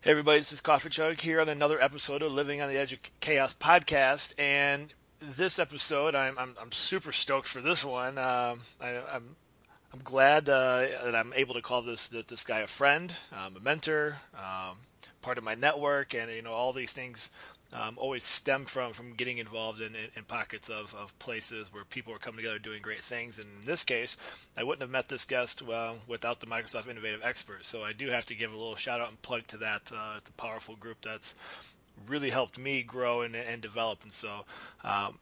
Hey everybody, this is Coffee Chug here on another episode of Living on the Edge of Chaos podcast. And this episode, I'm I'm, I'm super stoked for this one. Um, I, am I'm, I'm glad uh, that I'm able to call this this guy a friend, um, a mentor, um, part of my network, and you know all these things um, always stem from from getting involved in, in, in, pockets of, of places where people are coming together doing great things. And in this case, I wouldn't have met this guest well, without the Microsoft Innovative Experts. So I do have to give a little shout out and plug to that uh, powerful group that's really helped me grow and, and develop. And so um,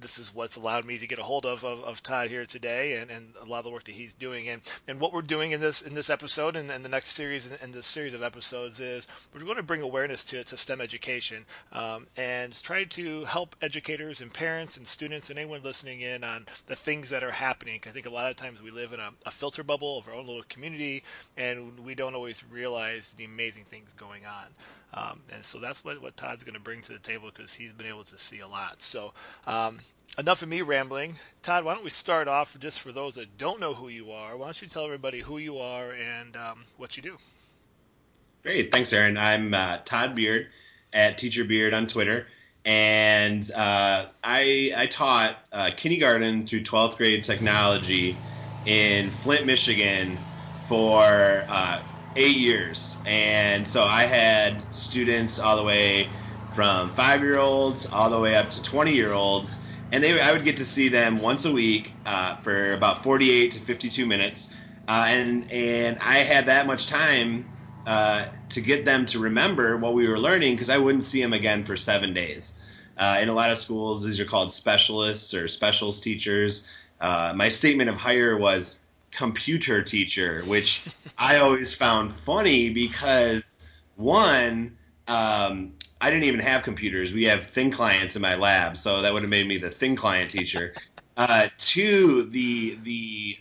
this is what's allowed me to get a hold of, of, of, Todd here today and, and a lot of the work that he's doing. And, and what we're doing in this in this episode and, and the next series and, this series of episodes is we're going to bring awareness to, to STEM education um, and try to help educators and parents and students and anyone listening in on the things that are happening. I think a lot of times we live in a, a filter bubble of our own little community and we don't always realize the amazing things going on. Um, and so that's what, what Todd's going to bring to the table because he's been able to see a lot. So, um, enough of me rambling. Todd, why don't we start off just for those that don't know who you are? Why don't you tell everybody who you are and um, what you do? Great. Thanks, Aaron. I'm uh, Todd Beard at Teacher Beard on Twitter. And uh, I, I taught uh, kindergarten through 12th grade technology in Flint, Michigan for uh, eight years. And so I had students all the way from five year olds all the way up to 20 year olds. And they, I would get to see them once a week uh, for about 48 to 52 minutes. Uh, and, and I had that much time uh, to get them to remember what we were learning because I wouldn't see them again for seven days. Uh, in a lot of schools, these are called specialists or specials teachers. Uh, my statement of hire was computer teacher, which I always found funny because one, um, I didn't even have computers. We have thin clients in my lab, so that would have made me the thin client teacher. Uh, two, the the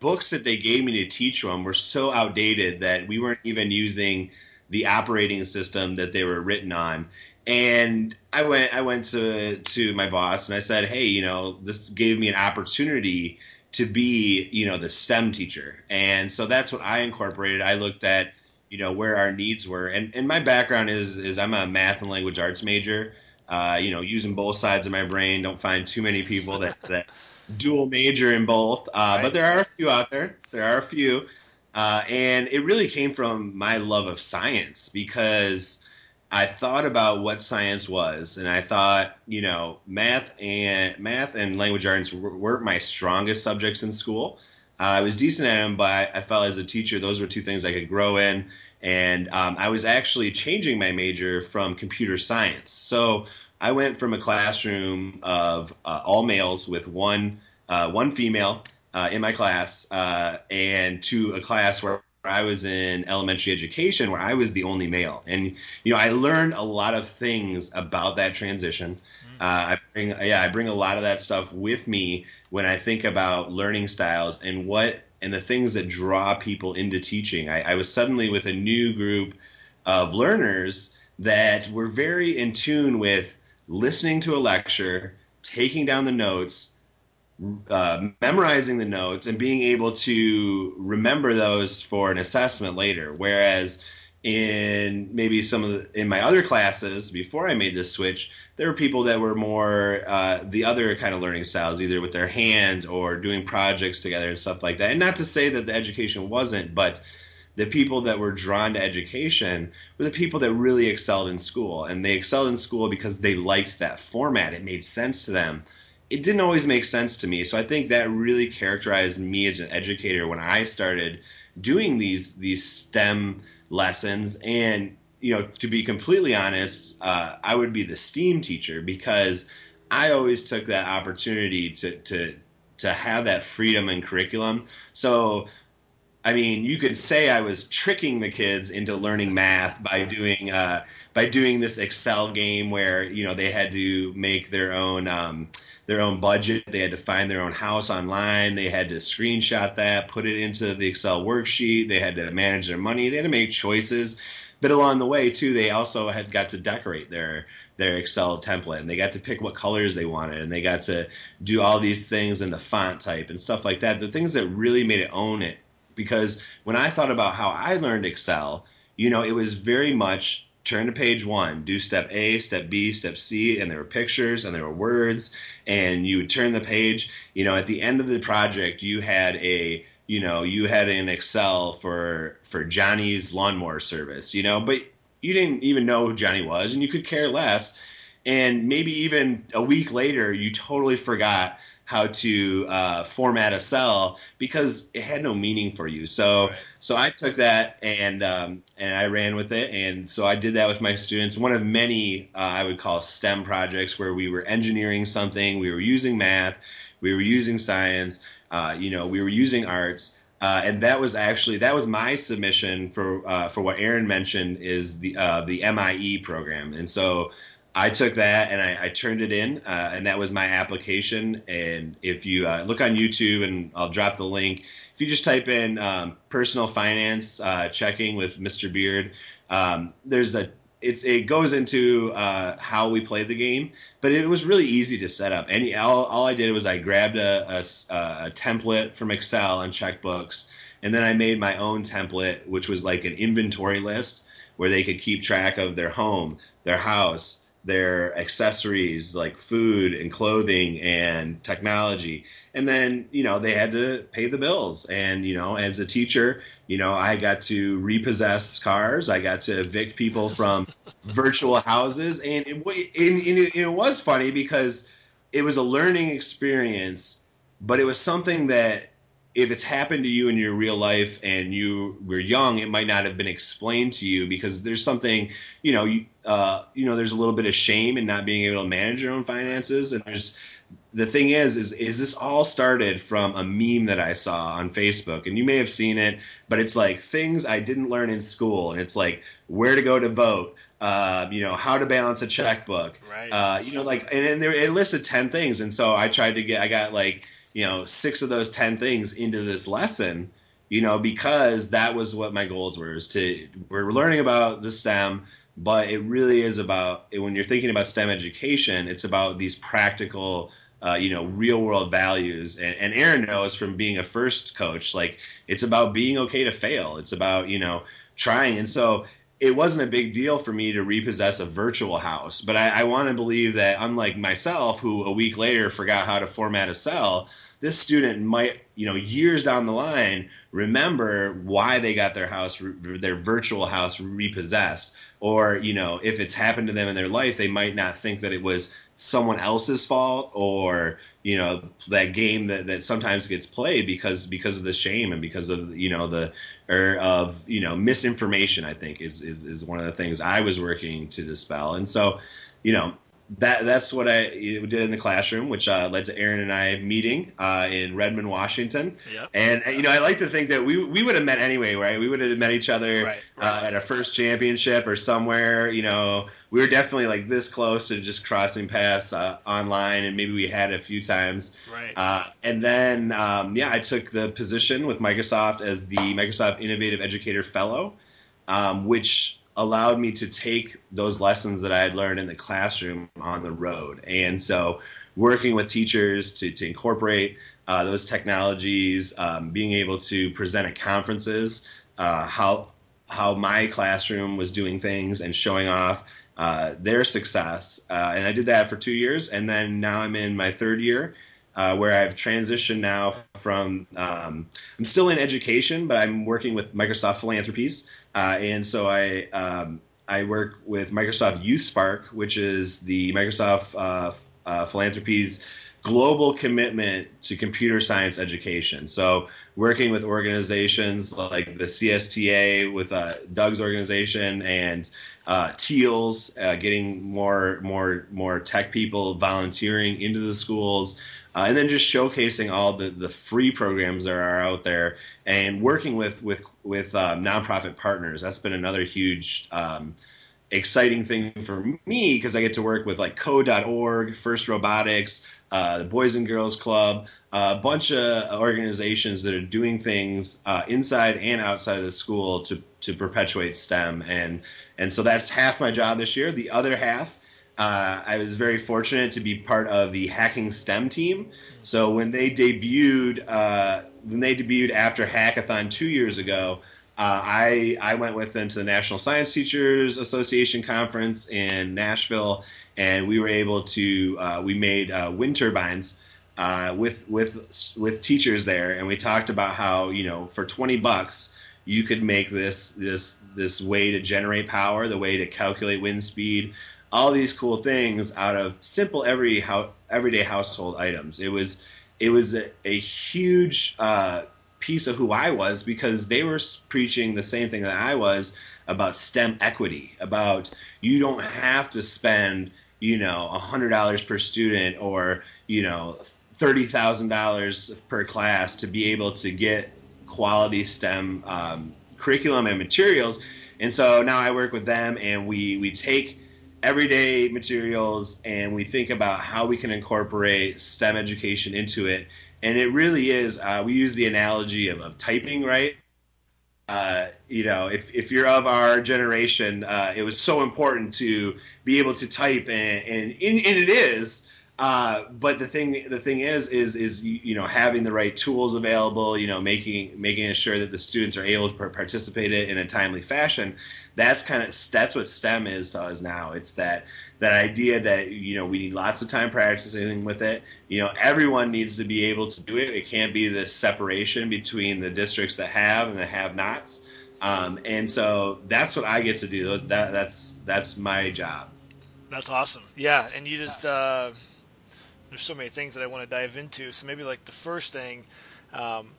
books that they gave me to teach them were so outdated that we weren't even using the operating system that they were written on. And I went I went to to my boss and I said, "Hey, you know, this gave me an opportunity to be, you know, the STEM teacher. And so that's what I incorporated. I looked at, you know, where our needs were. And, and my background is, is I'm a math and language arts major, uh, you know, using both sides of my brain. Don't find too many people that, that dual major in both. Uh, right. But there are a few out there. There are a few. Uh, and it really came from my love of science because I thought about what science was, and I thought, you know, math and math and language arts weren't my strongest subjects in school. Uh, I was decent at them, but I felt as a teacher those were two things I could grow in. And um, I was actually changing my major from computer science. So I went from a classroom of uh, all males with one uh, one female uh, in my class, uh, and to a class where I was in elementary education where I was the only male. And, you know, I learned a lot of things about that transition. Uh, I bring, yeah, I bring a lot of that stuff with me when I think about learning styles and what, and the things that draw people into teaching. I, I was suddenly with a new group of learners that were very in tune with listening to a lecture, taking down the notes, uh, memorizing the notes and being able to remember those for an assessment later. Whereas in maybe some of the, in my other classes before I made this switch, there were people that were more uh, the other kind of learning styles, either with their hands or doing projects together and stuff like that. And not to say that the education wasn't, but the people that were drawn to education were the people that really excelled in school, and they excelled in school because they liked that format. It made sense to them it didn't always make sense to me. So I think that really characterized me as an educator when I started doing these these STEM lessons. And you know, to be completely honest, uh, I would be the STEAM teacher because I always took that opportunity to to to have that freedom in curriculum. So I mean, you could say I was tricking the kids into learning math by doing uh, by doing this Excel game where you know they had to make their own um, their own budget. They had to find their own house online. They had to screenshot that, put it into the Excel worksheet. They had to manage their money. They had to make choices. But along the way too, they also had got to decorate their their Excel template and they got to pick what colors they wanted and they got to do all these things in the font type and stuff like that. The things that really made it own it. Because when I thought about how I learned Excel, you know, it was very much turn to page one, do step A, step B, step C, and there were pictures and there were words, and you would turn the page. You know, at the end of the project, you had a you know you had an Excel for for Johnny's lawnmower service. You know, but you didn't even know who Johnny was, and you could care less. And maybe even a week later, you totally forgot how to uh, format a cell because it had no meaning for you. So right. so I took that and um, and I ran with it, and so I did that with my students. One of many uh, I would call STEM projects where we were engineering something, we were using math, we were using science, uh, you know, we were using arts. Uh, and that was actually that was my submission for uh, for what Aaron mentioned is the uh, the MIE program, and so I took that and I, I turned it in, uh, and that was my application. And if you uh, look on YouTube, and I'll drop the link, if you just type in um, personal finance uh, checking with Mr. Beard, um, there's a it's, it goes into uh, how we play the game, but it was really easy to set up. Any all, all I did was I grabbed a, a, a template from Excel and checkbooks, and then I made my own template, which was like an inventory list where they could keep track of their home, their house, their accessories like food and clothing and technology and then you know they had to pay the bills and you know as a teacher you know i got to repossess cars i got to evict people from virtual houses and it, it, it was funny because it was a learning experience but it was something that if it's happened to you in your real life and you were young, it might not have been explained to you because there's something, you know, you, uh, you know, there's a little bit of shame in not being able to manage your own finances. And there's the thing is, is, is this all started from a meme that I saw on Facebook, and you may have seen it, but it's like things I didn't learn in school, and it's like where to go to vote. Uh, you know how to balance a checkbook, right? Uh, you know, like and, and there it listed ten things, and so I tried to get, I got like you know six of those ten things into this lesson you know because that was what my goals were is to we're learning about the stem but it really is about when you're thinking about stem education it's about these practical uh, you know real world values. And, and aaron knows from being a first coach like it's about being okay to fail. It's about you know trying. And so it wasn't a big deal for me to repossess a virtual house. But i, I want to believe that unlike myself who a week later forgot how to format a cell this student might, you know, years down the line, remember why they got their house, their virtual house repossessed. Or, you know, if it's happened to them in their life, they might not think that it was someone else's fault or, you know, that game that, that sometimes gets played because, because of the shame and because of, you know, the, or of, you know, misinformation, I think is, is, is one of the things I was working to dispel. And so, you know, that that's what I did in the classroom, which uh, led to Aaron and I meeting uh, in Redmond, Washington. Yep. And you know, I like to think that we we would have met anyway, right? We would have met each other right, right. Uh, at a first championship or somewhere. You know, we were definitely like this close to just crossing paths uh, online, and maybe we had a few times. Right. Uh, and then, um, yeah, I took the position with Microsoft as the Microsoft Innovative Educator Fellow, um, which allowed me to take those lessons that I had learned in the classroom on the road. And so, working with teachers to, to incorporate uh, those technologies, um, being able to present at conferences, uh, how how my classroom was doing things and showing off uh, their success. Uh, and I did that for two years, and then now I'm in my third year. Uh, where I've transitioned now from um, I'm still in education, but I'm working with Microsoft Philanthropies, and so I um, I work with Microsoft YouthSpark, which is the Microsoft uh, uh, Philanthropies global commitment to computer science education. So working with organizations like the CSTA with uh, Doug's organization and uh, TEALS, uh, getting more more more tech people volunteering into the schools. uh, and then just showcasing all the, the free programs that are out there and working with with with um, nonprofit partners. That's been another huge um, exciting thing for me because I get to work with like Code.org, First Robotics, uh, the Boys and Girls Club, uh, a bunch of organizations that are doing things uh, inside and outside of the school to to perpetuate STEM, and and so that's half my job this year. The other half uh, I was very fortunate to be part of the Hacking STEM team. So when they debuted, uh, when they debuted after Hackathon two years ago, uh, I I went with them to the National Science Teachers Association conference in Nashville, and we were able to uh, we made uh, wind turbines. Uh, with with with teachers there, and we talked about how you know for twenty bucks you could make this this this way to generate power, the way to calculate wind speed, all these cool things out of simple every how, everyday household items. It was it was a, a huge uh, piece of who I was because they were preaching the same thing that I was about STEM equity, about you don't have to spend you know hundred dollars per student or you know thirty thousand dollars per class to be able to get quality STEM um, curriculum and materials. And so now I work with them, and we we take everyday materials and we think about how we can incorporate STEM education into it. And it really is, uh, we use the analogy of, of typing, right? Uh, you know, if, if you're of our generation, uh, it was so important to be able to type, and, and, and it is. Uh, but the thing, the thing is, is, is you know having the right tools available. You know, making making sure that the students are able to participate in a timely fashion that's kind of that's what STEM is to us now. It's that that idea that you know we need lots of time practicing with it. You know, everyone needs to be able to do it. It can't be this separation between the districts that have and the have-nots. Um, and so that's what I get to do. That that's that's my job. That's awesome. Yeah, and you just uh, there's so many things that I want to dive into. So maybe like the first thing. Um,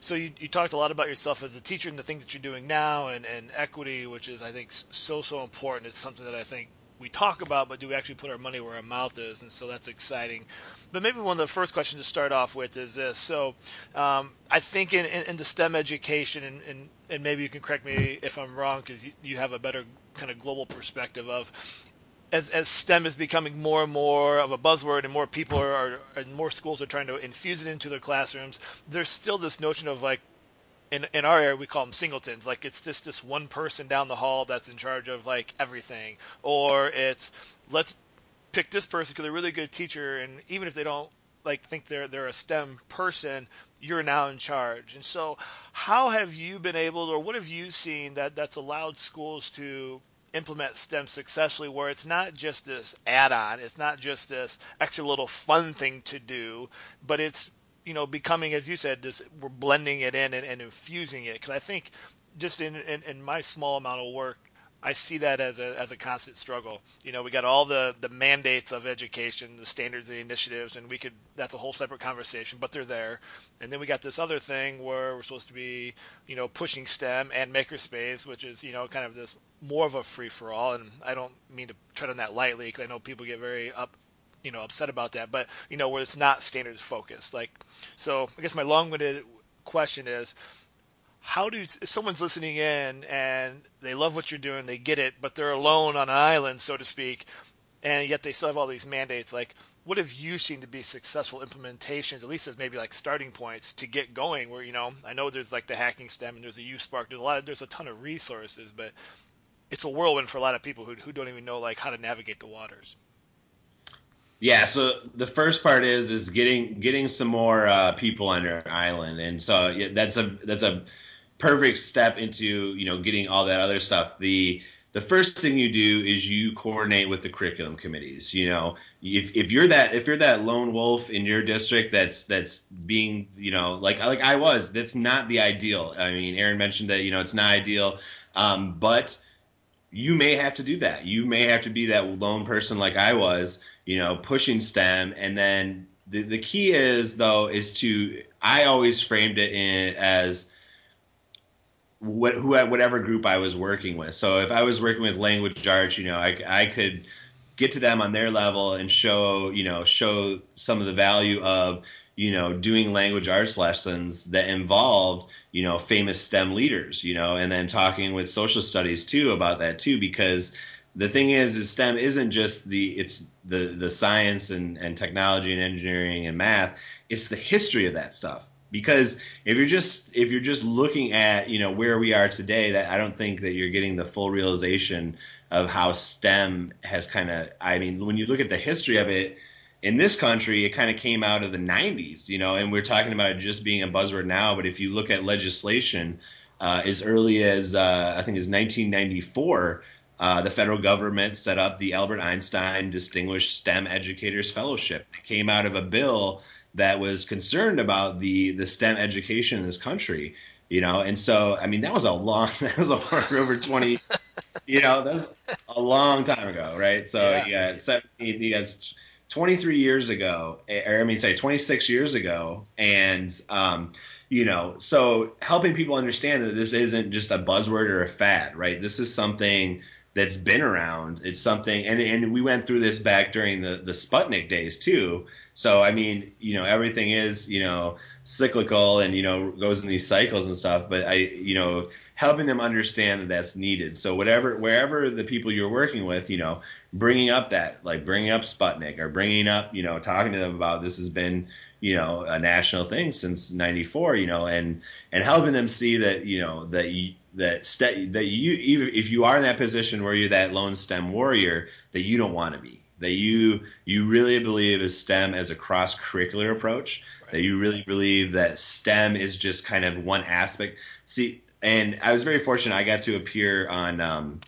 so you, you talked a lot about yourself as a teacher and the things that you're doing now and, and equity, which is I think so so important. It's something that I think we talk about, but do we actually put our money where our mouth is? And so that's exciting. But maybe one of the first questions to start off with is this. So um, I think in, in, in, the STEM education, and, and, and, maybe you can correct me if I'm wrong because you, you have a better kind of global perspective of as as STEM is becoming more and more of a buzzword, and more people are, are, and more schools are trying to infuse it into their classrooms, there's still this notion of like, in in our area we call them singletons, like it's just this one person down the hall that's in charge of like everything, or it's let's pick this person because they're a really good teacher, and even if they don't like think they're they're a STEM person, you're now in charge. And so, how have you been able, or what have you seen that that's allowed schools to implement STEM successfully where it's not just this add-on, it's not just this extra little fun thing to do, but it's you know becoming as you said this we're blending it in and, and infusing it. Because I think just in, in, in my small amount of work I see that as a as a constant struggle. You know, we got all the the mandates of education, the standards, the initiatives, and we could that's a whole separate conversation, but they're there. And then we got this other thing where we're supposed to be, you know, pushing STEM and makerspace, which is you know kind of this more of a free for all. And I don't mean to tread on that lightly because I know people get very up you know upset about that but you know where it's not standards focused like so i guess my long-winded question is how do someone's listening in and they love what you're doing, they get it, but they're alone on an island, so to speak, and yet they still have all these mandates. Like, what have you seen to be successful implementations, at least as maybe like starting points to get going? Where you know, I know there's like the hacking STEM and there's a YouthSpark, there's a lot, of, there's a ton of resources, but it's a whirlwind for a lot of people who who don't even know like how to navigate the waters. Yeah, so the first part is is getting getting some more uh, people on your island, and so yeah, that's a that's a perfect step into you know getting all that other stuff. The the first thing you do is you coordinate with the curriculum committees. You know, if, if you're that if you're that lone wolf in your district that's that's being you know like like I was, that's not the ideal. I mean, Aaron mentioned that you know it's not ideal, um, but you may have to do that. You may have to be that lone person like I was, you know, pushing STEM, and then the the key is though is to I always framed it in as what who whatever group I was working with. So if I was working with language arts, you know, I, I could get to them on their level and show you know show some of the value of you know doing language arts lessons that involved you know famous STEM leaders, you know, and then talking with social studies too about that too because the thing is, is STEM isn't just the it's the the science and, and technology and engineering and math. It's the history of that stuff. Because if you're just if you're just looking at you know where we are today, that I don't think that you're getting the full realization of how STEM has kind of. I mean, when you look at the history of it in this country, it kind of came out of the 90s, you know, and we're talking about it just being a buzzword now. But if you look at legislation uh, as early as uh, I think is 1994 uh, the federal government set up the Albert Einstein Distinguished STEM Educators Fellowship. It came out of a bill that was concerned about the the STEM education in this country, you know. And so, I mean, that was a long, that was a over twenty, you know, that was a long time ago, right? So yeah, yeah seventeen, you guys. 23 years ago, or I mean, say 26 years ago, and um, you know, so helping people understand that this isn't just a buzzword or a fad, right? This is something that's been around. It's something, and and we went through this back during the the Sputnik days too. So I mean, you know, everything is you know cyclical and you know goes in these cycles and stuff. But I, you know, helping them understand that that's needed. So whatever, wherever the people you're working with, you know, bringing up that, like bringing up Sputnik or bringing up, you know, talking to them about this has been you know a national thing since 94 you know and and helping them see that you know that you, that st- that you even if you are in that position where you're that lone STEM warrior that you don't want to be that you you really believe is STEM as a cross curricular approach right. that you really believe that STEM is just kind of one aspect see and I was very fortunate I got to appear on um,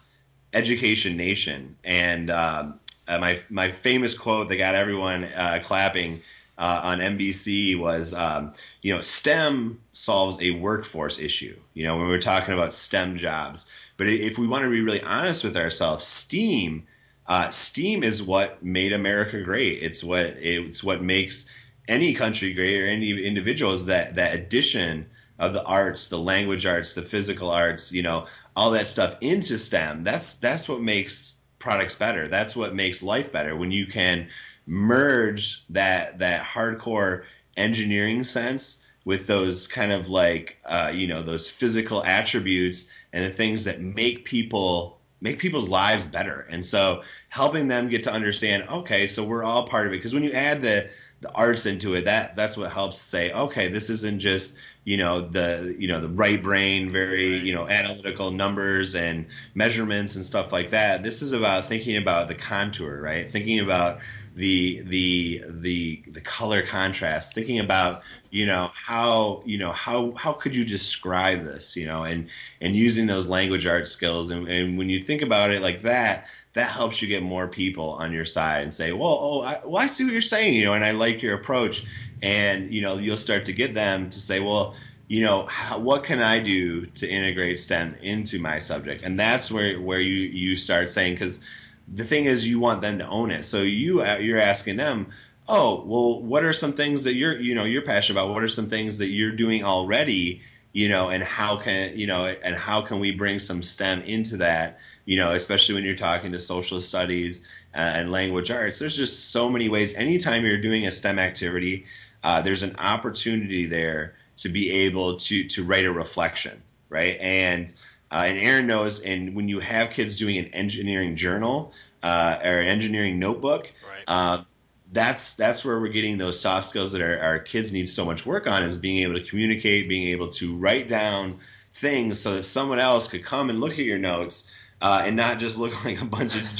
Education Nation and um, uh, my my famous quote that got everyone uh, clapping uh, on NBC was, um, you know, STEM solves a workforce issue. You know, when we're talking about STEM jobs, but if we want to be really honest with ourselves, STEAM, uh, STEAM is what made America great. It's what it's what makes any country great or any individual is that that addition of the arts, the language arts, the physical arts, you know, all that stuff into STEM. That's that's what makes products better. That's what makes life better when you can merge that that hardcore engineering sense with those kind of like uh, you know those physical attributes and the things that make people make people's lives better and so helping them get to understand okay so we're all part of it. Because when you add the the arts into it that that's what helps say okay this isn't just you know the you know the right brain very you know analytical numbers and measurements and stuff like that. This is about thinking about the contour right? Thinking about the the the the color contrast. Thinking about you know how you know how how could you describe this you know and and using those language art skills. And, and when you think about it like that that helps you get more people on your side and say well oh I, well I see what you're saying you know and I like your approach and you know you'll start to get them to say well you know how, what can I do to integrate STEM into my subject and that's where where you you start saying because the thing is you want them to own it. So you uh, you're asking them, oh, well, what are some things that you're you know you're passionate about? What are some things that you're doing already? You know, and how can you know, and how can we bring some STEM into that? You know, especially when you're talking to social studies and language arts. There's just so many ways. Anytime you're doing a STEM activity, uh, there's an opportunity there to be able to to write a reflection, right? And uh, and Aaron knows, and when you have kids doing an engineering journal uh, or an engineering notebook, right. uh, that's that's where we're getting those soft skills that our, our kids need so much work on is being able to communicate, being able to write down things so that someone else could come and look at your notes uh, and not just look like a bunch of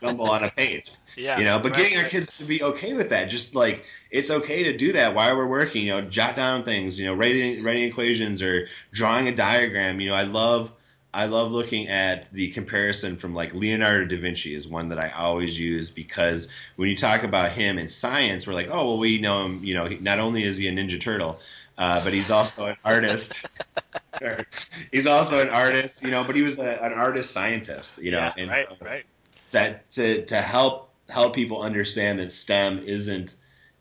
jumble on a page. Yeah, you know, but right, getting our kids to be okay with that, just like it's okay to do that while we're working. You know, jot down things. You know, writing writing equations or drawing a diagram. You know, I love I love looking at the comparison from like Leonardo da Vinci is one that I always use because when you talk about him in science, we're like, oh well, we know him. You know, not only is he a Ninja Turtle, uh, but he's also an artist. he's also an artist, you know. But he was a, an artist scientist, you know. Yeah, and right, so right. That to to help help people understand that STEM isn't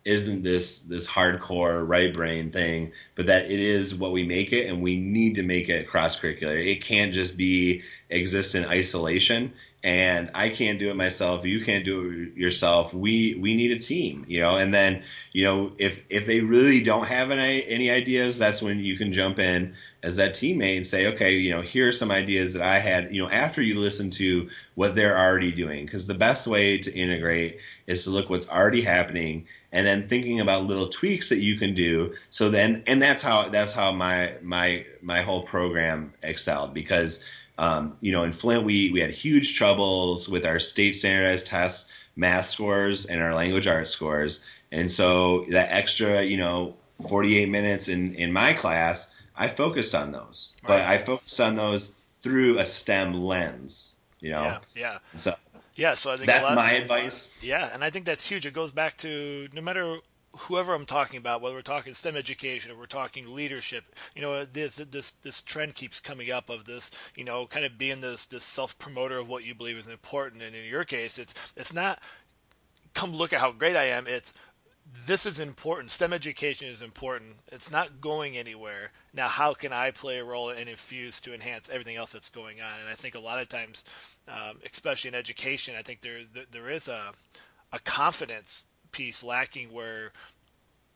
isn't this this hardcore right brain thing, but that it is what we make it, and we need to make it cross curricular. It can't just be exist in isolation. And I can't do it myself. You can't do it yourself. We we need a team, you know. And then you know if if they really don't have any any ideas, that's when you can jump in as that teammate and say, okay, you know, here are some ideas that I had, you know, after you listen to what they're already doing. Because the best way to integrate is to look what's already happening and then thinking about little tweaks that you can do. So then, and that's how that's how my my my whole program excelled because. Um, you know, in Flint, we, we had huge troubles with our state standardized tests, math scores, and our language arts scores. And so that extra, you know, 48 minutes in, in my class, I focused on those, right. but I focused on those through a STEM lens. You know. Yeah. Yeah. So. Yeah. So I think that's my of, advice. Yeah, and I think that's huge. It goes back to no matter whoever I'm talking about, whether we're talking STEM education or we're talking leadership, you know, this this this trend keeps coming up of this, you know, kind of being this this self promoter of what you believe is important. And in your case, it's it's not come look at how great I am. It's this is important. STEM education is important. It's not going anywhere. Now, how can I play a role and infuse to enhance everything else that's going on? And I think a lot of times, um, especially in education, I think there there is a a confidence piece lacking where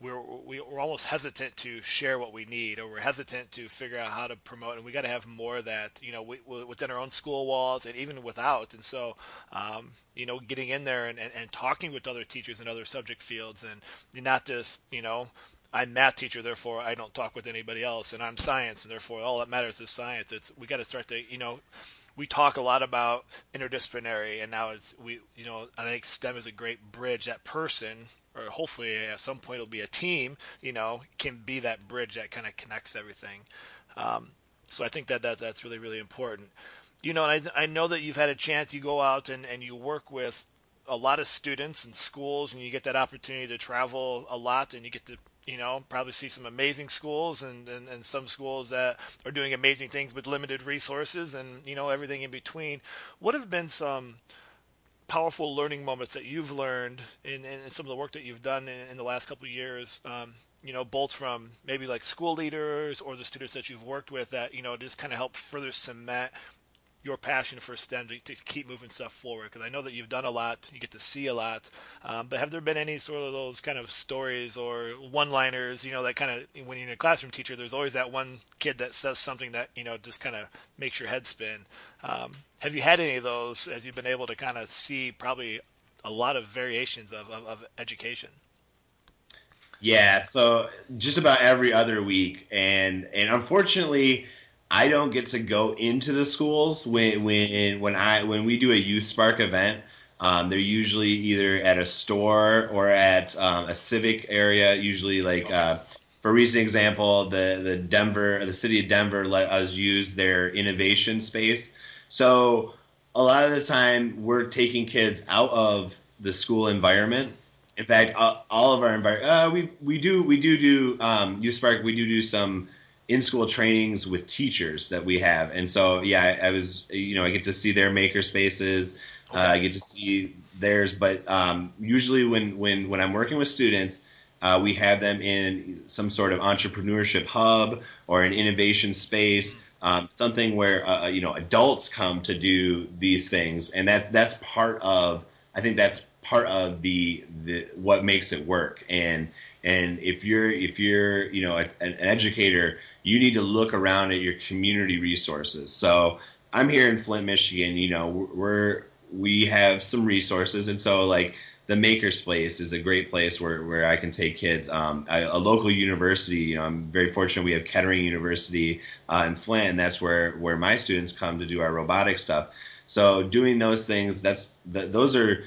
we're we're almost hesitant to share what we need, or we're hesitant to figure out how to promote. And we got to have more of that, you know, we, within our own school walls and even without. And so, um, you know, getting in there and, and, and talking with other teachers in other subject fields, and not just, you know, I'm math teacher, therefore I don't talk with anybody else, and I'm science, and therefore all that matters is science. It's we got to start to, you know, we talk a lot about interdisciplinary, and now it's we you know I think STEM is a great bridge. That person, or hopefully at some point it'll be a team, you know, can be that bridge that kind of connects everything. Um, so I think that, that that's really really important. You know, I I know that you've had a chance. You go out and and you work with a lot of students and schools, and you get that opportunity to travel a lot, and you get to you know, probably see some amazing schools and, and, and some schools that are doing amazing things with limited resources and, you know, everything in between. What have been some powerful learning moments that you've learned in, in some of the work that you've done in, in the last couple of years, um, you know, both from maybe like school leaders or the students that you've worked with that, you know, just kind of help further cement your passion for STEM to, to keep moving stuff forward? Because I know that you've done a lot, you get to see a lot. Um, but have there been any sort of those kind of stories or one-liners? You know, that kind of when you're a classroom teacher, there's always that one kid that says something that you know just kind of makes your head spin. Um, have you had any of those as you've been able to kind of see probably a lot of variations of, of, of education? Yeah, so just about every other week, and and unfortunately I don't get to go into the schools when when when I when we do a Youth Spark event. Um, they're usually either at a store or at um, a civic area. Usually, like uh, for recent example, the the Denver, the city of Denver, let us use their innovation space. So a lot of the time, we're taking kids out of the school environment. In fact, all of our environment, uh, we we do we do do um, Youth Spark. We do do some in school trainings with teachers that we have. And so, yeah, I, I was, you know, I get to see their maker spaces. Okay. Uh, I get to see theirs, but um, usually when, when, when I'm working with students, uh, we have them in some sort of entrepreneurship hub or an innovation space, um, something where uh, uh you know adults come to do these things, and that that's part of. I think that's part of the the what makes it work. And and if you're if you're you know a, an educator, you need to look around at your community resources. So I'm here in Flint, Michigan. You know, we're we have some resources, and so like the Makerspace is a great place where, where I can take kids. Um, a, a, local university, you know, I'm very fortunate. We have Kettering University uh, in Flint, and that's where where my students come to do our robotic stuff. So doing those things, that's the, those are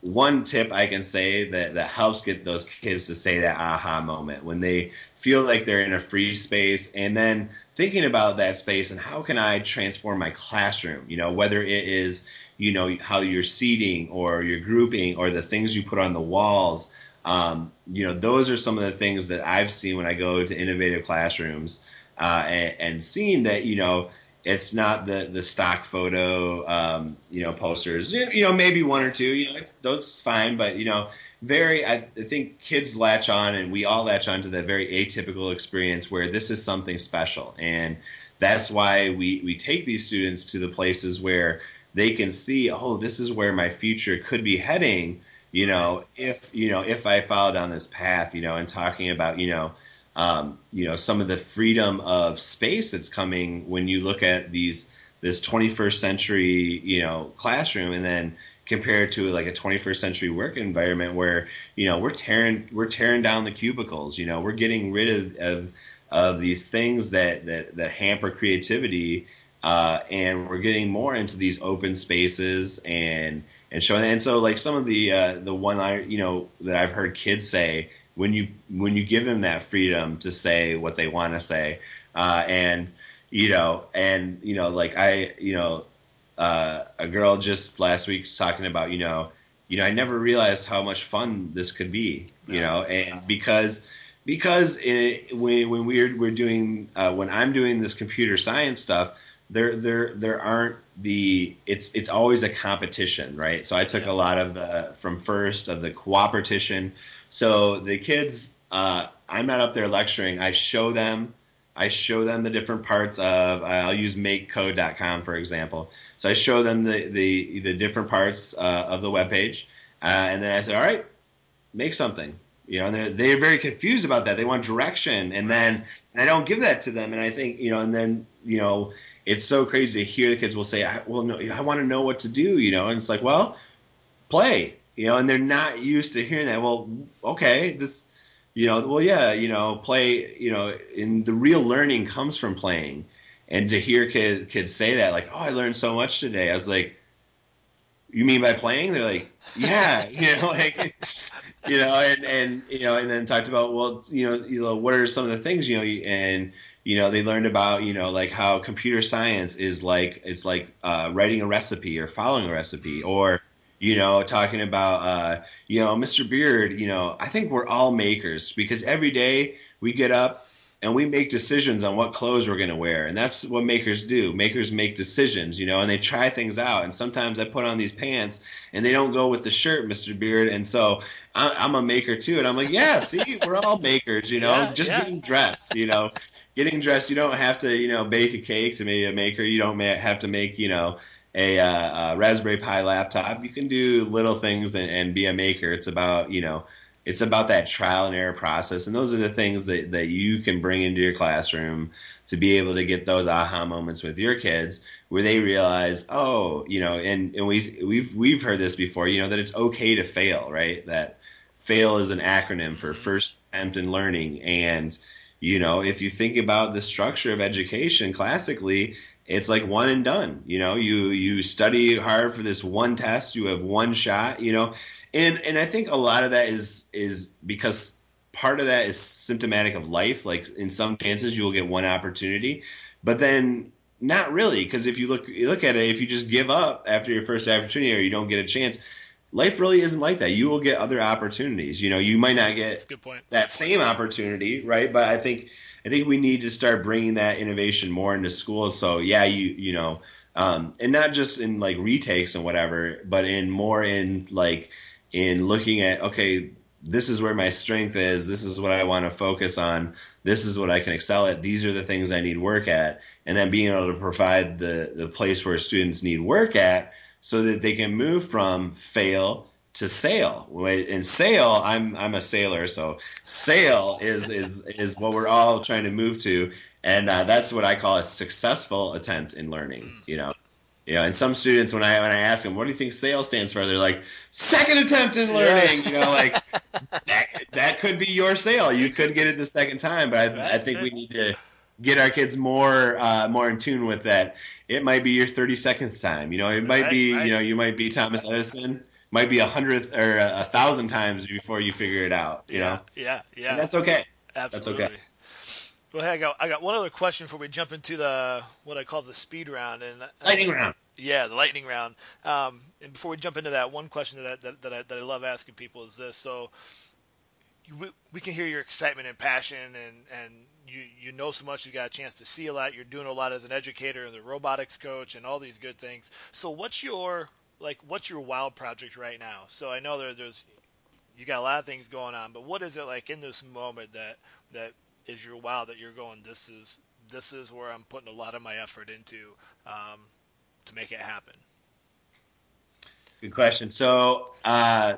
one tip I can say that, that helps get those kids to say that aha moment when they feel like they're in a free space and then thinking about that space and how can I transform my classroom, you know, whether it is, you know, how you're seating or your grouping or the things you put on the walls. Um, you know, those are some of the things that I've seen when I go to innovative classrooms uh, and, and seeing that, you know, it's not the the stock photo, um, you know, posters. You know, maybe one or two. You know, those fine, but you know, very. I, I think kids latch on, and we all latch on to that very atypical experience where this is something special, and that's why we we take these students to the places where they can see, oh, this is where my future could be heading. You know, if you know if I follow down this path, you know, and talking about you know um, you know some of the freedom of space that's coming when you look at these this 21st century you know classroom and then compared to like a 21st century work environment where you know we're tearing we're tearing down the cubicles you know we're getting rid of of, of these things that that that hamper creativity uh, and we're getting more into these open spaces and and showing and so like some of the uh, the one I you know that I've heard kids say when you when you give them that freedom to say what they want to say, uh, and you know, and you know, like I, you know, uh, a girl just last week was talking about, you know, you know, I never realized how much fun this could be, you know, and because because it, when when we're we're doing uh, when I'm doing this computer science stuff, there there there aren't the it's it's always a competition, right? So I took a lot of the from first of the cooperation so the kids, uh, I'm not up there lecturing. I show them, I show them the different parts of. I'll use MakeCode.com for example. So I show them the the, the different parts uh, of the web page, uh, and then I said, all right, make something. You know, and they're, they're very confused about that. They want direction, and then I don't give that to them. And I think you know, and then you know, it's so crazy to hear the kids will say, I, "Well, no, I want to know what to do." You know, and it's like, well, play you know, and they're not used to hearing that. Well, okay, this, you know, well, yeah, you know, play, you know, and the real learning comes from playing. And to hear kids, kids say that, like, oh, I learned so much today. I was like, you mean by playing? They're like, yeah, you know, like, you know, and, and, you know, and then talked about, well, you know, you know, what are some of the things, you know, and, you know, they learned about, you know, like how computer science is like, it's like uh, writing a recipe or following a recipe or, you know, talking about, uh, you know, Mr. Beard, you know, I think we're all makers because every day we get up and we make decisions on what clothes we're going to wear. And that's what makers do. Makers make decisions, you know, and they try things out. And sometimes I put on these pants and they don't go with the shirt, Mr. Beard. And so I'm a maker too. And I'm like, yeah, see, we're all makers, you know, yeah, just yeah. getting dressed, you know, getting dressed. You don't have to, you know, bake a cake to be a maker. You don't have to make, you know, a, uh, a Raspberry Pi laptop. You can do little things and, and be a maker. It's about you know it's about that trial and error process and those are the things that, that you can bring into your classroom to be able to get those aha moments with your kids where they realize oh you know and, and we've we've we've heard this before you know that it's okay to fail right that fail is an acronym for first attempt in learning and you know if you think about the structure of education classically it's like one and done. You know, you you study hard for this one test, you have one shot. You know, and and I think a lot of that is is because part of that is symptomatic of life. Like in some chances, you will get one opportunity, but then not really because if you look you look at it, if you just give up after your first opportunity or you don't get a chance. Life really isn't like that. You will get other opportunities. You know, you might not get that same opportunity, right? But I think I think we need to start bringing that innovation more into schools. So yeah, you you know, um, and not just in like retakes and whatever, but in more in like in looking at okay, this is where my strength is. This is what I want to focus on. This is what I can excel at. These are the things I need work at, and then being able to provide the the place where students need work at, so that they can move from fail to sail. In sail, I'm I'm a sailor, so sail is is is what we're all trying to move to, and uh, that's what I call a successful attempt in learning. You know, you know, and some students when I when I ask them, what do you think sail stands for? They're like, second attempt in learning. Yeah. You know, like that that could be your sail. You could get it the second time, but I. I think we need to get our kids more uh, more in tune with that. It might be your thirty second time. You know, it might right, be right. you know you might be Thomas Edison might be a hundredth or a, thousand times before you figure it out. You yeah, know. Yeah, yeah. And that's okay. Absolutely. That's okay. Well, hey, I got I got one other question before we jump into the what I call the speed round and uh, lightning round. Yeah, the lightning round. Um, and before we jump into that, one question that I, that, that I, that I love asking people is this: so we, we can hear your excitement and passion and and you you know so much. You got a chance to see a lot. You're doing a lot as an educator and the robotics coach and all these good things. So what's your like what's your wow project right now? So I know there, there's you got a lot of things going on, but what is it like in this moment that that is your wow that you're going? This is this is where I'm putting a lot of my effort into um, to make it happen. Good question. So uh,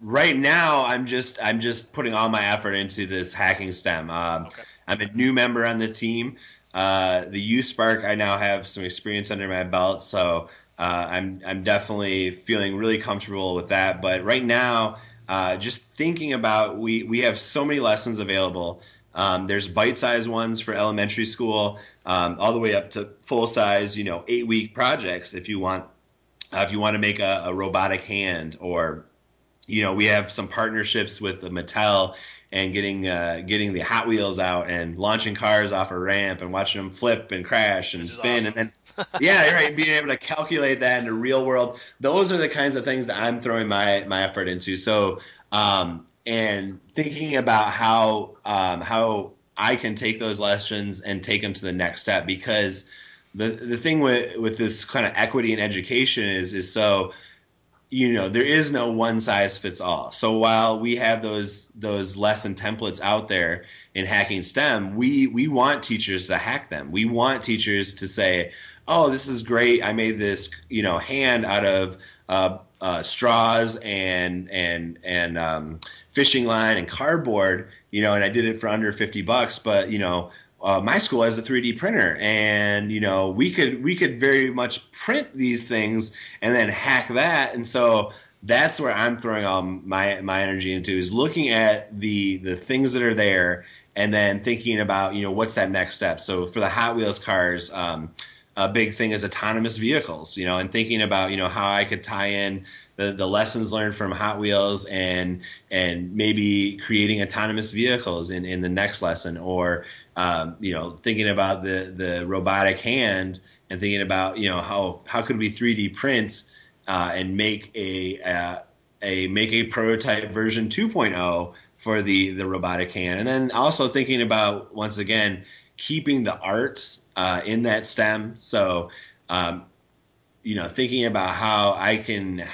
right now, I'm just I'm just putting all my effort into this hacking STEM. Um, okay. I'm a new member on the team. Uh, the Youth Spark, I now have some experience under my belt, so uh, I'm I'm definitely feeling really comfortable with that. But right now, uh, just thinking about we we have so many lessons available. Um, there's bite-sized ones for elementary school, um, all the way up to full-size, you know, eight-week projects if you want uh, if you want to make a, a, robotic hand or you know we have some partnerships with the Mattel and getting uh, getting the Hot Wheels out and launching cars off a ramp and watching them flip and crash and spin. Awesome. and then yeah right being able to calculate that in the real world. Those are the kinds of things that I'm throwing my my effort into. So um, and thinking about how um, how I can take those lessons and take them to the next step because the the thing with with this kind of equity in education is is so you know there is no one size fits all. So while we have those those lesson templates out there in hacking stem we we want teachers to hack them. We want teachers to say oh this is great. I made this you know hand out of uh, uh, straws and and and um, fishing line and cardboard you know and i did it for under 50 bucks but you know uh, my school has a 3D printer, and you know we could we could very much print these things and then hack that, and so that's where I'm throwing all my my energy into is looking at the the things that are there and then thinking about you know what's that next step. So for the Hot Wheels cars. Um, a big thing is autonomous vehicles, you know, and thinking about, you know, how I could tie in the, the lessons learned from Hot Wheels and and maybe creating autonomous vehicles in, in the next lesson or um, you know, thinking about the the robotic hand and thinking about you know how how could we 3D print uh, and make a, a a make a prototype version 2.0 for the the robotic hand, and then also thinking about once again keeping the art uh, in that stem. So, um, you know, thinking about how I can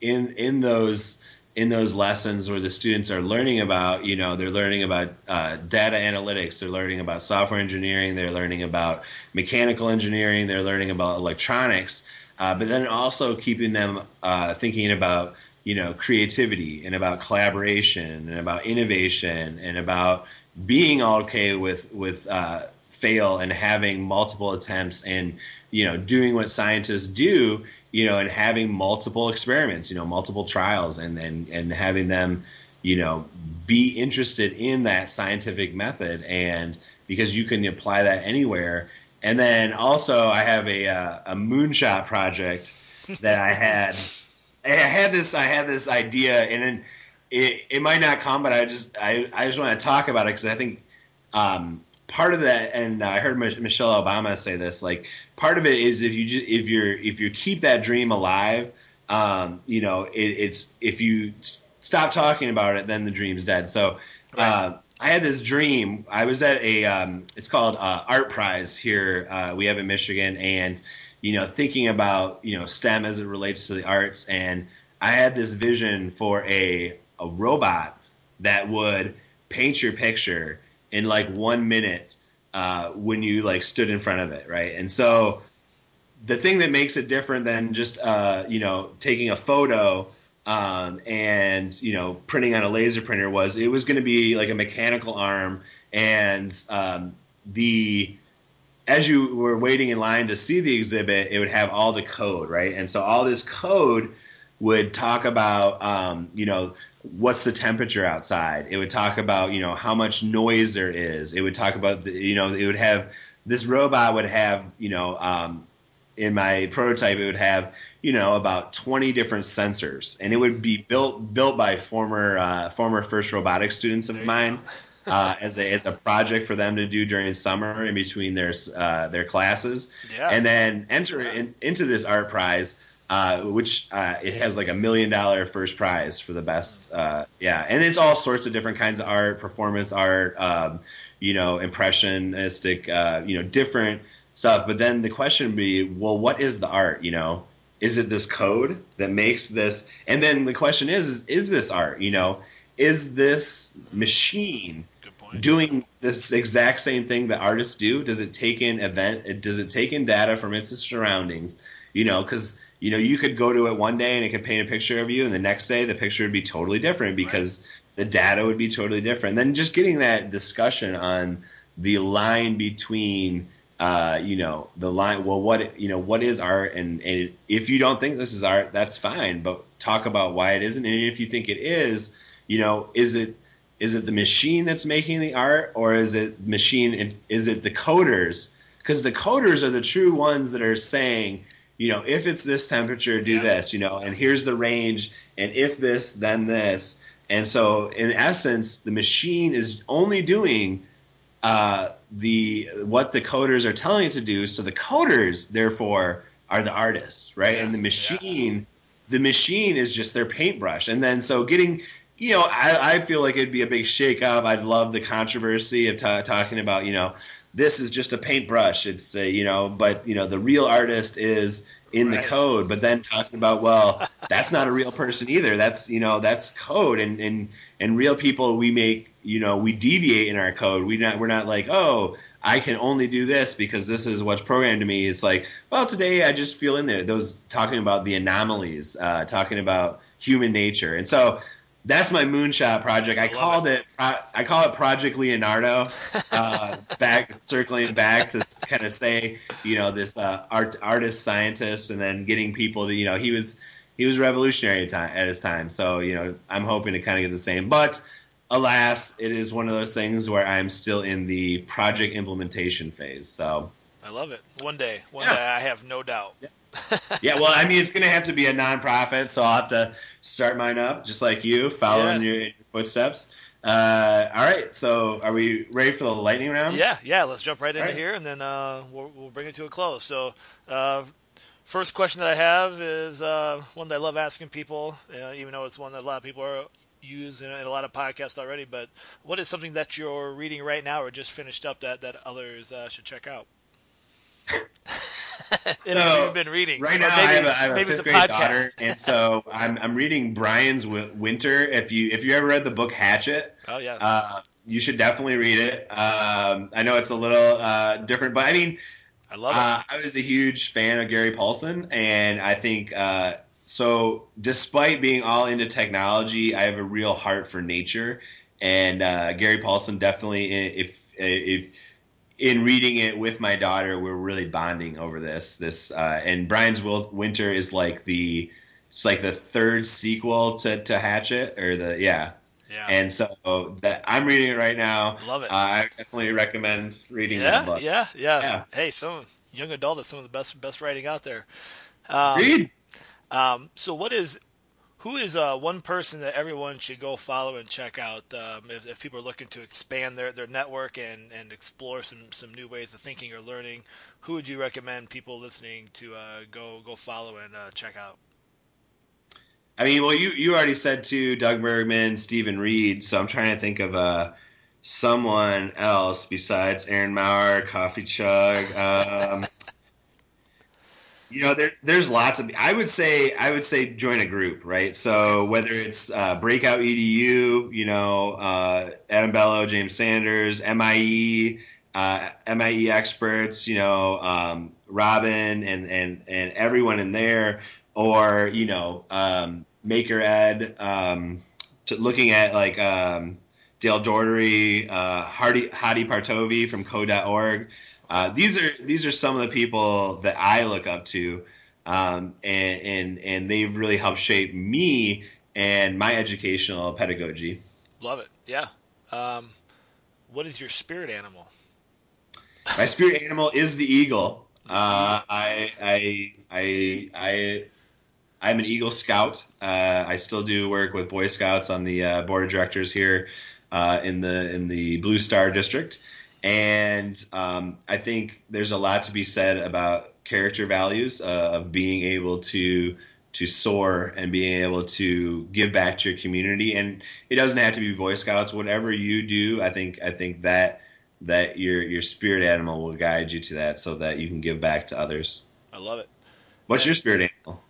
in in those in those lessons where the students are learning about, you know, they're learning about uh, data analytics, they're learning about software engineering, they're learning about mechanical engineering, they're learning about electronics, uh, but then also keeping them uh, thinking about, you know, creativity and about collaboration and about innovation and about being okay with with uh, fail and having multiple attempts and you know doing what scientists do you know, and having multiple experiments, you know, multiple trials, and and and having them, you know, be interested in that scientific method, and because you can apply that anywhere. And then also, I have a uh, a moonshot project that I had. I had this. I had this idea, and then it, it might not come, but I just I, I just want to talk about it because I think um, part of that, and I heard Michelle Obama say this, like part of it is if you just if you're if you keep that dream alive, um, you know, it, it's if you stop talking about it, then the dream's dead. So. Uh, I had this dream. I was at a, um, it's called uh, ArtPrize here. Uh, we have in Michigan, and you know, thinking about you know STEM as it relates to the arts, and I had this vision for a a robot that would paint your picture in like one minute uh, when you like stood in front of it, right? And so the thing that makes it different than just uh, you know taking a photo um, and you know printing on a laser printer was it was going to be like a mechanical arm and um, the as you were waiting in line to see the exhibit, it would have all the code, right? And so all this code would talk about um, you know what's the temperature outside. It would talk about you know how much noise there is. It would talk about the, you know it would have this robot would have you know um, in my prototype it would have you know about 20 different sensors and it would be built built by former uh, former FIRST robotics students of mine uh, as a as a project for them to do during summer in between their uh, their classes yeah. and then enter in, into this art prize uh, which uh, it has like a million dollar first prize for the best. Uh, yeah, and it's all sorts of different kinds of art, performance art, um, you know, impressionistic, uh, you know, different stuff. But then the question would be, well, what is the art? You know, is it this code that makes this? And then the question is, is, is this art? You know, is this machine? doing this exact same thing that artists do? Does it take in event? Does it take in data from its surroundings? You know, because you know, you could go to it one day and it could paint a picture of you, and the next day the picture would be totally different because right. the data would be totally different. then just getting that discussion on the line between, uh, you know, the line. Well, what you know, what is art? And, and if you don't think this is art, that's fine. But talk about why it isn't. And if you think it is, you know, is it is it the machine that's making the art, or is it machine? Is it the coders? Because the coders are the true ones that are saying you know, if it's this temperature, do yeah. this, you know, and here's the range, and if this, then this. And so, in essence, the machine is only doing uh, the what the coders are telling it to do. So the coders, therefore, are the artists, right? Yeah. And the machine, yeah. the machine is just their paintbrush. And then, so getting, you know, I, I feel like it'd be a big shakeup. I'd love the controversy of t- talking about, you know, this is just a paintbrush. It's uh, you know, but you know, the real artist is in right. the code. But then talking about, well, that's not a real person either. That's you know, that's code, and and and real people we make you know we deviate in our code. We not we're not like oh. I can only do this because this is what's programmed to me. It's like, well, today I just feel in there. Those talking about the anomalies, uh, talking about human nature, and so that's my moonshot project. I, I called it. it. I call it Project Leonardo. Uh, back circling back to kind of say, you know, this uh, art artist scientist, and then getting people that you know, he was he was revolutionary at, time, at his time. So you know, I'm hoping to kind of get the same. But alas, it is one of those things where I'm still in the project implementation phase. So I love it. One day, one yeah. day, I have no doubt. Yeah yeah, well, I mean, it's going to have to be a nonprofit, so I'll have to start mine up just like you, following yeah. your, your, footsteps. Uh, all right, so are we ready for the lightning round? Yeah, yeah. Let's jump right into right. here, and then uh, we'll, we'll, bring it to a close. So, uh, first question that I have is uh, one that I love asking people, uh, even though it's one that a lot of people are use in, in, a lot of podcasts already. But what is something that you're reading right now or just finished up that that others uh, should check out? it so, you've been reading. Right now, maybe, I have a, I have a fifth grade daughter, and so I'm I'm reading Brian's Winter. If you if you ever read the book Hatchet, oh yeah, uh, you should definitely read it. Um, I know it's a little uh, different, but I mean, I love it. Uh, I was a huge fan of Gary Paulsen, and I think uh, so. Despite being all into technology, I have a real heart for nature, and uh, Gary Paulsen definitely if if in reading it with my daughter, we're really bonding over this. This uh, and Brian's Winter is like the it's like the third sequel to, to Hatchet or the yeah. Yeah. And so that I'm reading it right now. Love it. Uh, I definitely recommend reading yeah, that book. Yeah, yeah, yeah. Hey, some young adult is some of the best best writing out there. Um, Read. Um, so what is who is uh, one person that everyone should go follow and check out um, if, if, people are looking to expand their, their network and, and explore some, some new ways of thinking or learning? Who would you recommend people listening to uh, go go follow and uh, check out? I mean, well, you you already said to Doug Bergman, Stephen Reed, so I'm trying to think of uh, someone else besides Aaron Maurer, Coffee Chug. Um, you know there, there's lots of i would say i would say join a group right? So whether it's uh, breakout edu you know uh, Adam Bellow james sanders mie uh, mie experts you know um, robin and, and and everyone in there or you know um, maker ed um, looking at like um, dale Dougherty, uh, Hardy, Hadi Partovi from code.org uh, these are these are some of the people that I look up to, um, and and and they've really helped shape me and my educational pedagogy. Love it. Yeah. Um, what is your spirit animal? My spirit animal is the eagle. Uh, I I I I I'm an Eagle Scout. Uh, I still do work with Boy Scouts on the uh, board of directors here uh, in the in the Blue Star District. And um, I think there's a lot to be said about character values uh, of being able to to soar and being able to give back to your community. And it doesn't have to be Boy Scouts. Whatever you do, I think I think that that your your spirit animal will guide you to that, so that you can give back to others. I love it. What's your spirit animal?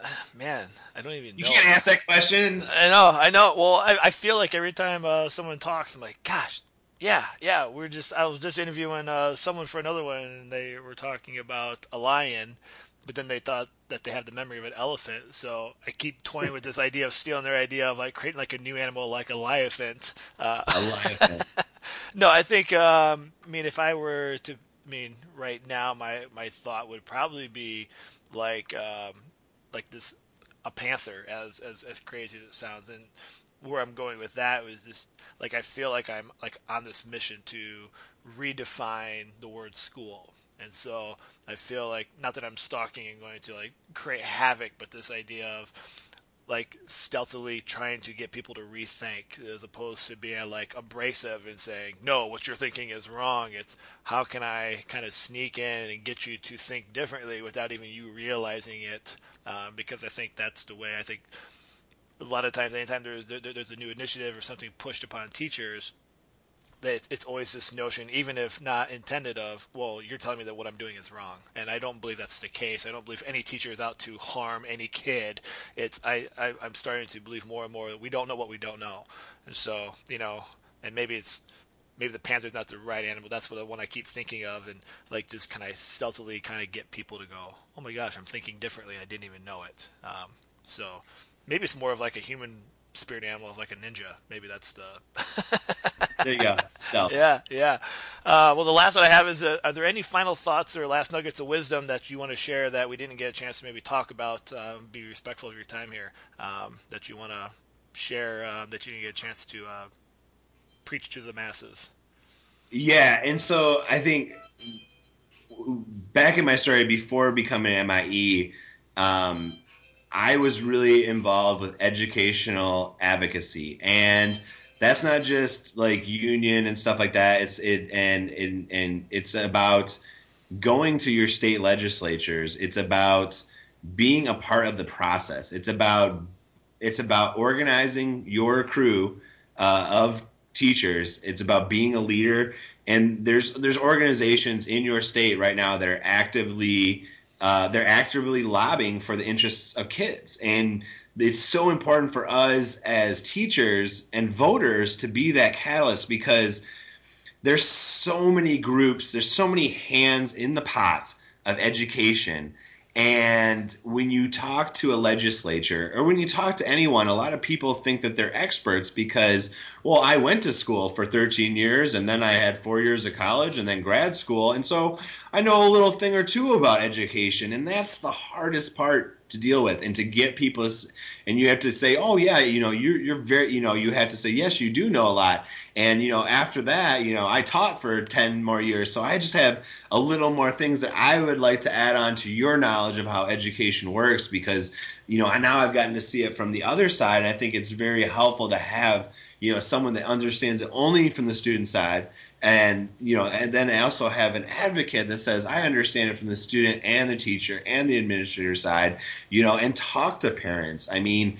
Man, I don't even You know. You can't ask that question. I know, I know. Well, I, I feel like every time uh, someone talks, I'm like, gosh, yeah, yeah. We're just. I was just interviewing uh, someone for another one, and they were talking about a lion, but then they thought that they have the memory of an elephant. So I keep toying with this idea of stealing their idea of like creating like a new animal, like a liaphant. Uh, A lion. no, I think. Um, I mean, if I were to, I mean, right now, my my thought would probably be like, um, like this, a panther. As as as crazy as it sounds, and where I'm going with that was this. Like, I feel like I'm like on this mission to redefine the word school, and so I feel like not that I'm stalking and going to like create havoc, but this idea of like stealthily trying to get people to rethink as opposed to being like abrasive and saying no what you're thinking is wrong it's how can i kind of sneak in and get you to think differently without even you realizing it um, because i think that's the way i think a lot of times anytime there's there, there's a new initiative or something pushed upon teachers that it's always this notion, even if not intended, of well, you're telling me that what I'm doing is wrong, and I don't believe that's the case. I don't believe any teacher is out to harm any kid. It's I, I I'm starting to believe more and more that we don't know what we don't know, and so you know, and maybe it's maybe the panther's not the right animal. That's what the one I keep thinking of, and like just kind of stealthily kind of get people to go, oh my gosh, I'm thinking differently. I didn't even know it. Um, so maybe it's more of like a human spirit animal, of like a ninja. Maybe that's the there you go. Stealth. yeah, yeah. Uh, well, the last one I have is: uh, Are there any final thoughts or last nuggets of wisdom that you want to share that we didn't get a chance to maybe talk about? Um, be respectful of your time here. Um, that you want to share uh, that you didn't get a chance to uh, preach to the masses. Yeah, and so I think back in my story before becoming MIE, um, I was really involved with educational advocacy, and that's not just like union and stuff like that. It's it and and and it's about going to your state legislatures. It's about being a part of the process. It's about it's about organizing your crew uh, of teachers. It's about being a leader. And there's there's organizations in your state right now that are actively uh, they're actively lobbying for the interests of kids. And it's so important for us as teachers and voters to be that catalyst because there's so many groups, there's so many hands in the pot of education. And when you talk to a legislature or when you talk to anyone, a lot of people think that they're experts because, well, I went to school for 13 years and then I had four years of college and then grad school. And so I know a little thing or two about education. And that's the hardest part to deal with and to get people. And you have to say, oh, yeah, you know, you're, you're very, you know, you have to say, yes, you do know a lot. And, you know, after that, you know, I taught for 10 more years. So I just have a little more things that I would like to add on to your knowledge of how education works because, you know, now I've gotten to see it from the other side. And I think it's very helpful to have, you know, someone that understands it only from the student side. And, you know, and then I also have an advocate that says, I understand it from the student and the teacher and the administrator side, you know, and talk to parents. I mean,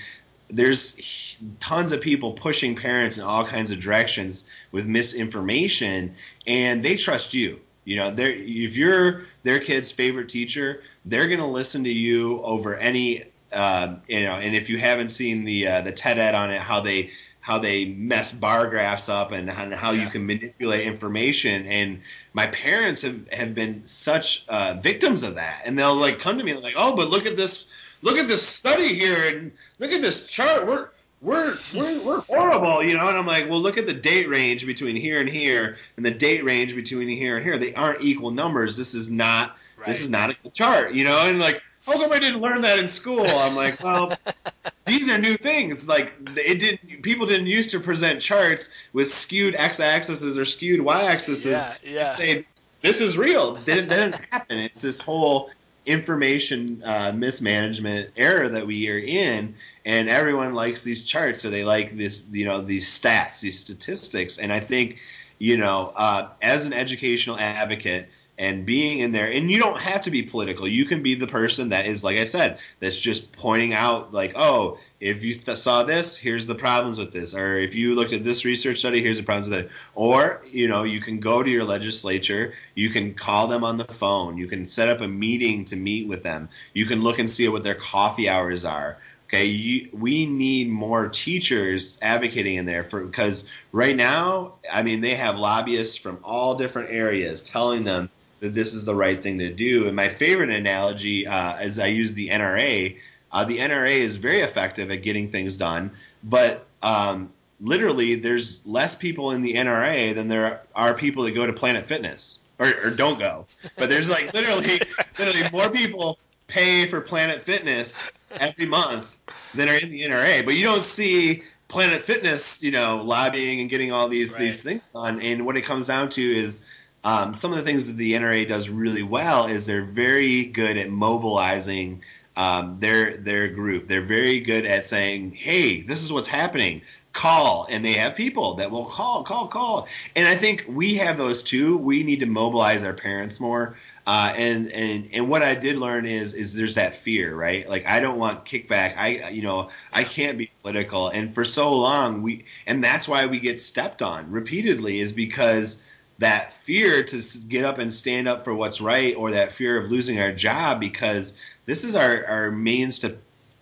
there's tons of people pushing parents in all kinds of directions with misinformation and they trust you. You know if you're their kid's favorite teacher they're going to listen to you over any uh, you know and if you haven't seen the uh, the ted ed on it how they how they mess bar graphs up and, and how yeah. you can manipulate information. And my parents have, have been such uh, victims of that. And they'll like come to me like oh but look at this look at this study here and look at this chart. We're we're we're, we're horrible, you know. And I'm like, well, look at the date range between here and here, and the date range between here and here. They aren't equal numbers. This is not right. this is not a chart, you know. And like, how come I didn't learn that in school? I'm like, well, these are new things. Like it didn't people didn't used to present charts with skewed x-axes or skewed y-axes yeah, yeah. and say this is real. Didn't didn't happen. It's this whole information uh, mismanagement era that we are in and everyone likes these charts so they like this you know these stats these statistics. And i think you know uh, as an educational advocate and being in there and you don't have to be political. You can be the person that is like i said that's just pointing out like oh if you th- saw this here's the problems with this or if you looked at this research study here's the problems with it or you know you can go to your legislature you can call them on the phone you can set up a meeting to meet with them you can look and see what their coffee hours are Okay, you, we need more teachers advocating in there for because right now, I mean, they have lobbyists from all different areas telling them that this is the right thing to do. And my favorite analogy uh, is I use the NRA. Uh, the NRA is very effective at getting things done, but um, literally, there's less people in the NRA than there are people that go to Planet Fitness or, or don't go. But there's like literally, literally more people pay for Planet Fitness every month than are in the NRA. But you don't see Planet Fitness, you know, lobbying and getting all these right. these things done. And what it comes down to is um, some of the things that the NRA does really well is they're very good at mobilizing um, their their group. They're very good at saying, "Hey, this is what's happening." Call, and they have people that will call, call, call. And I think we have those too. We need to mobilize our parents more. Uh, and and and what I did learn is is there's that fear, right? Like I don't want kickback. I you know I can't be political, and for so long we and that's why we get stepped on repeatedly is because that fear to get up and stand up for what's right, or that fear of losing our job because this is our our means to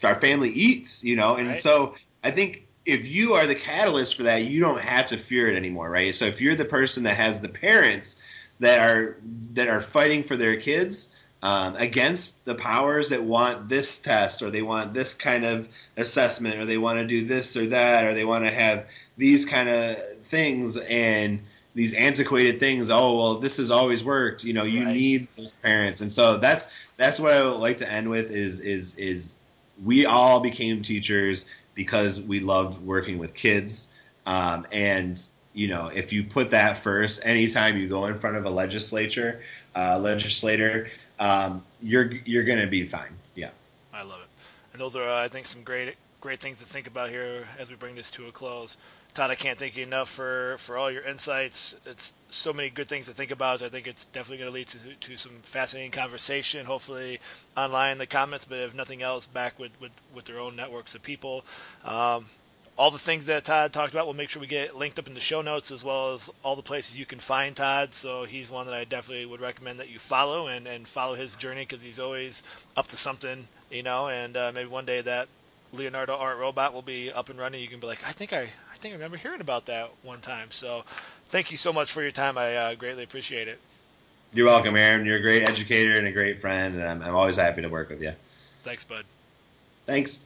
our family eats, you know, and right. so I think if you are the catalyst for that, you don't have to fear it anymore, right? So if you're the person that has the parents that are that are fighting for their kids um, against the powers that want this test or they want this kind of assessment or they want to do this or that or they want to have these kind of things and these antiquated things oh well this has always worked you know you right. need those parents and so that's that's what i would like to end with is is is we all became teachers because we loved working with kids um, and you know, if you put that first, anytime you go in front of a legislature, uh, legislator, um, you're you're going to be fine. Yeah, I love it, and those are, uh, I think, some great great things to think about here as we bring this to a close. Todd, I can't thank you enough for, for all your insights. It's so many good things to think about. I think it's definitely going to lead to, to some fascinating conversation, hopefully online in the comments, but if nothing else, back with, with, with their own networks of people. Um, all the things that Todd talked about, we'll make sure we get linked up in the show notes as well as all the places you can find Todd. So he's one that I definitely would recommend that you follow and, and follow his journey because he's always up to something, you know. And uh, maybe one day that Leonardo art robot will be up and running. You can be like, I think I, I think I remember hearing about that one time. So thank you so much for your time. I uh, greatly appreciate it. You're welcome, Aaron. You're a great educator and a great friend, and I'm, I'm always happy to work with you. Thanks, bud. Thanks.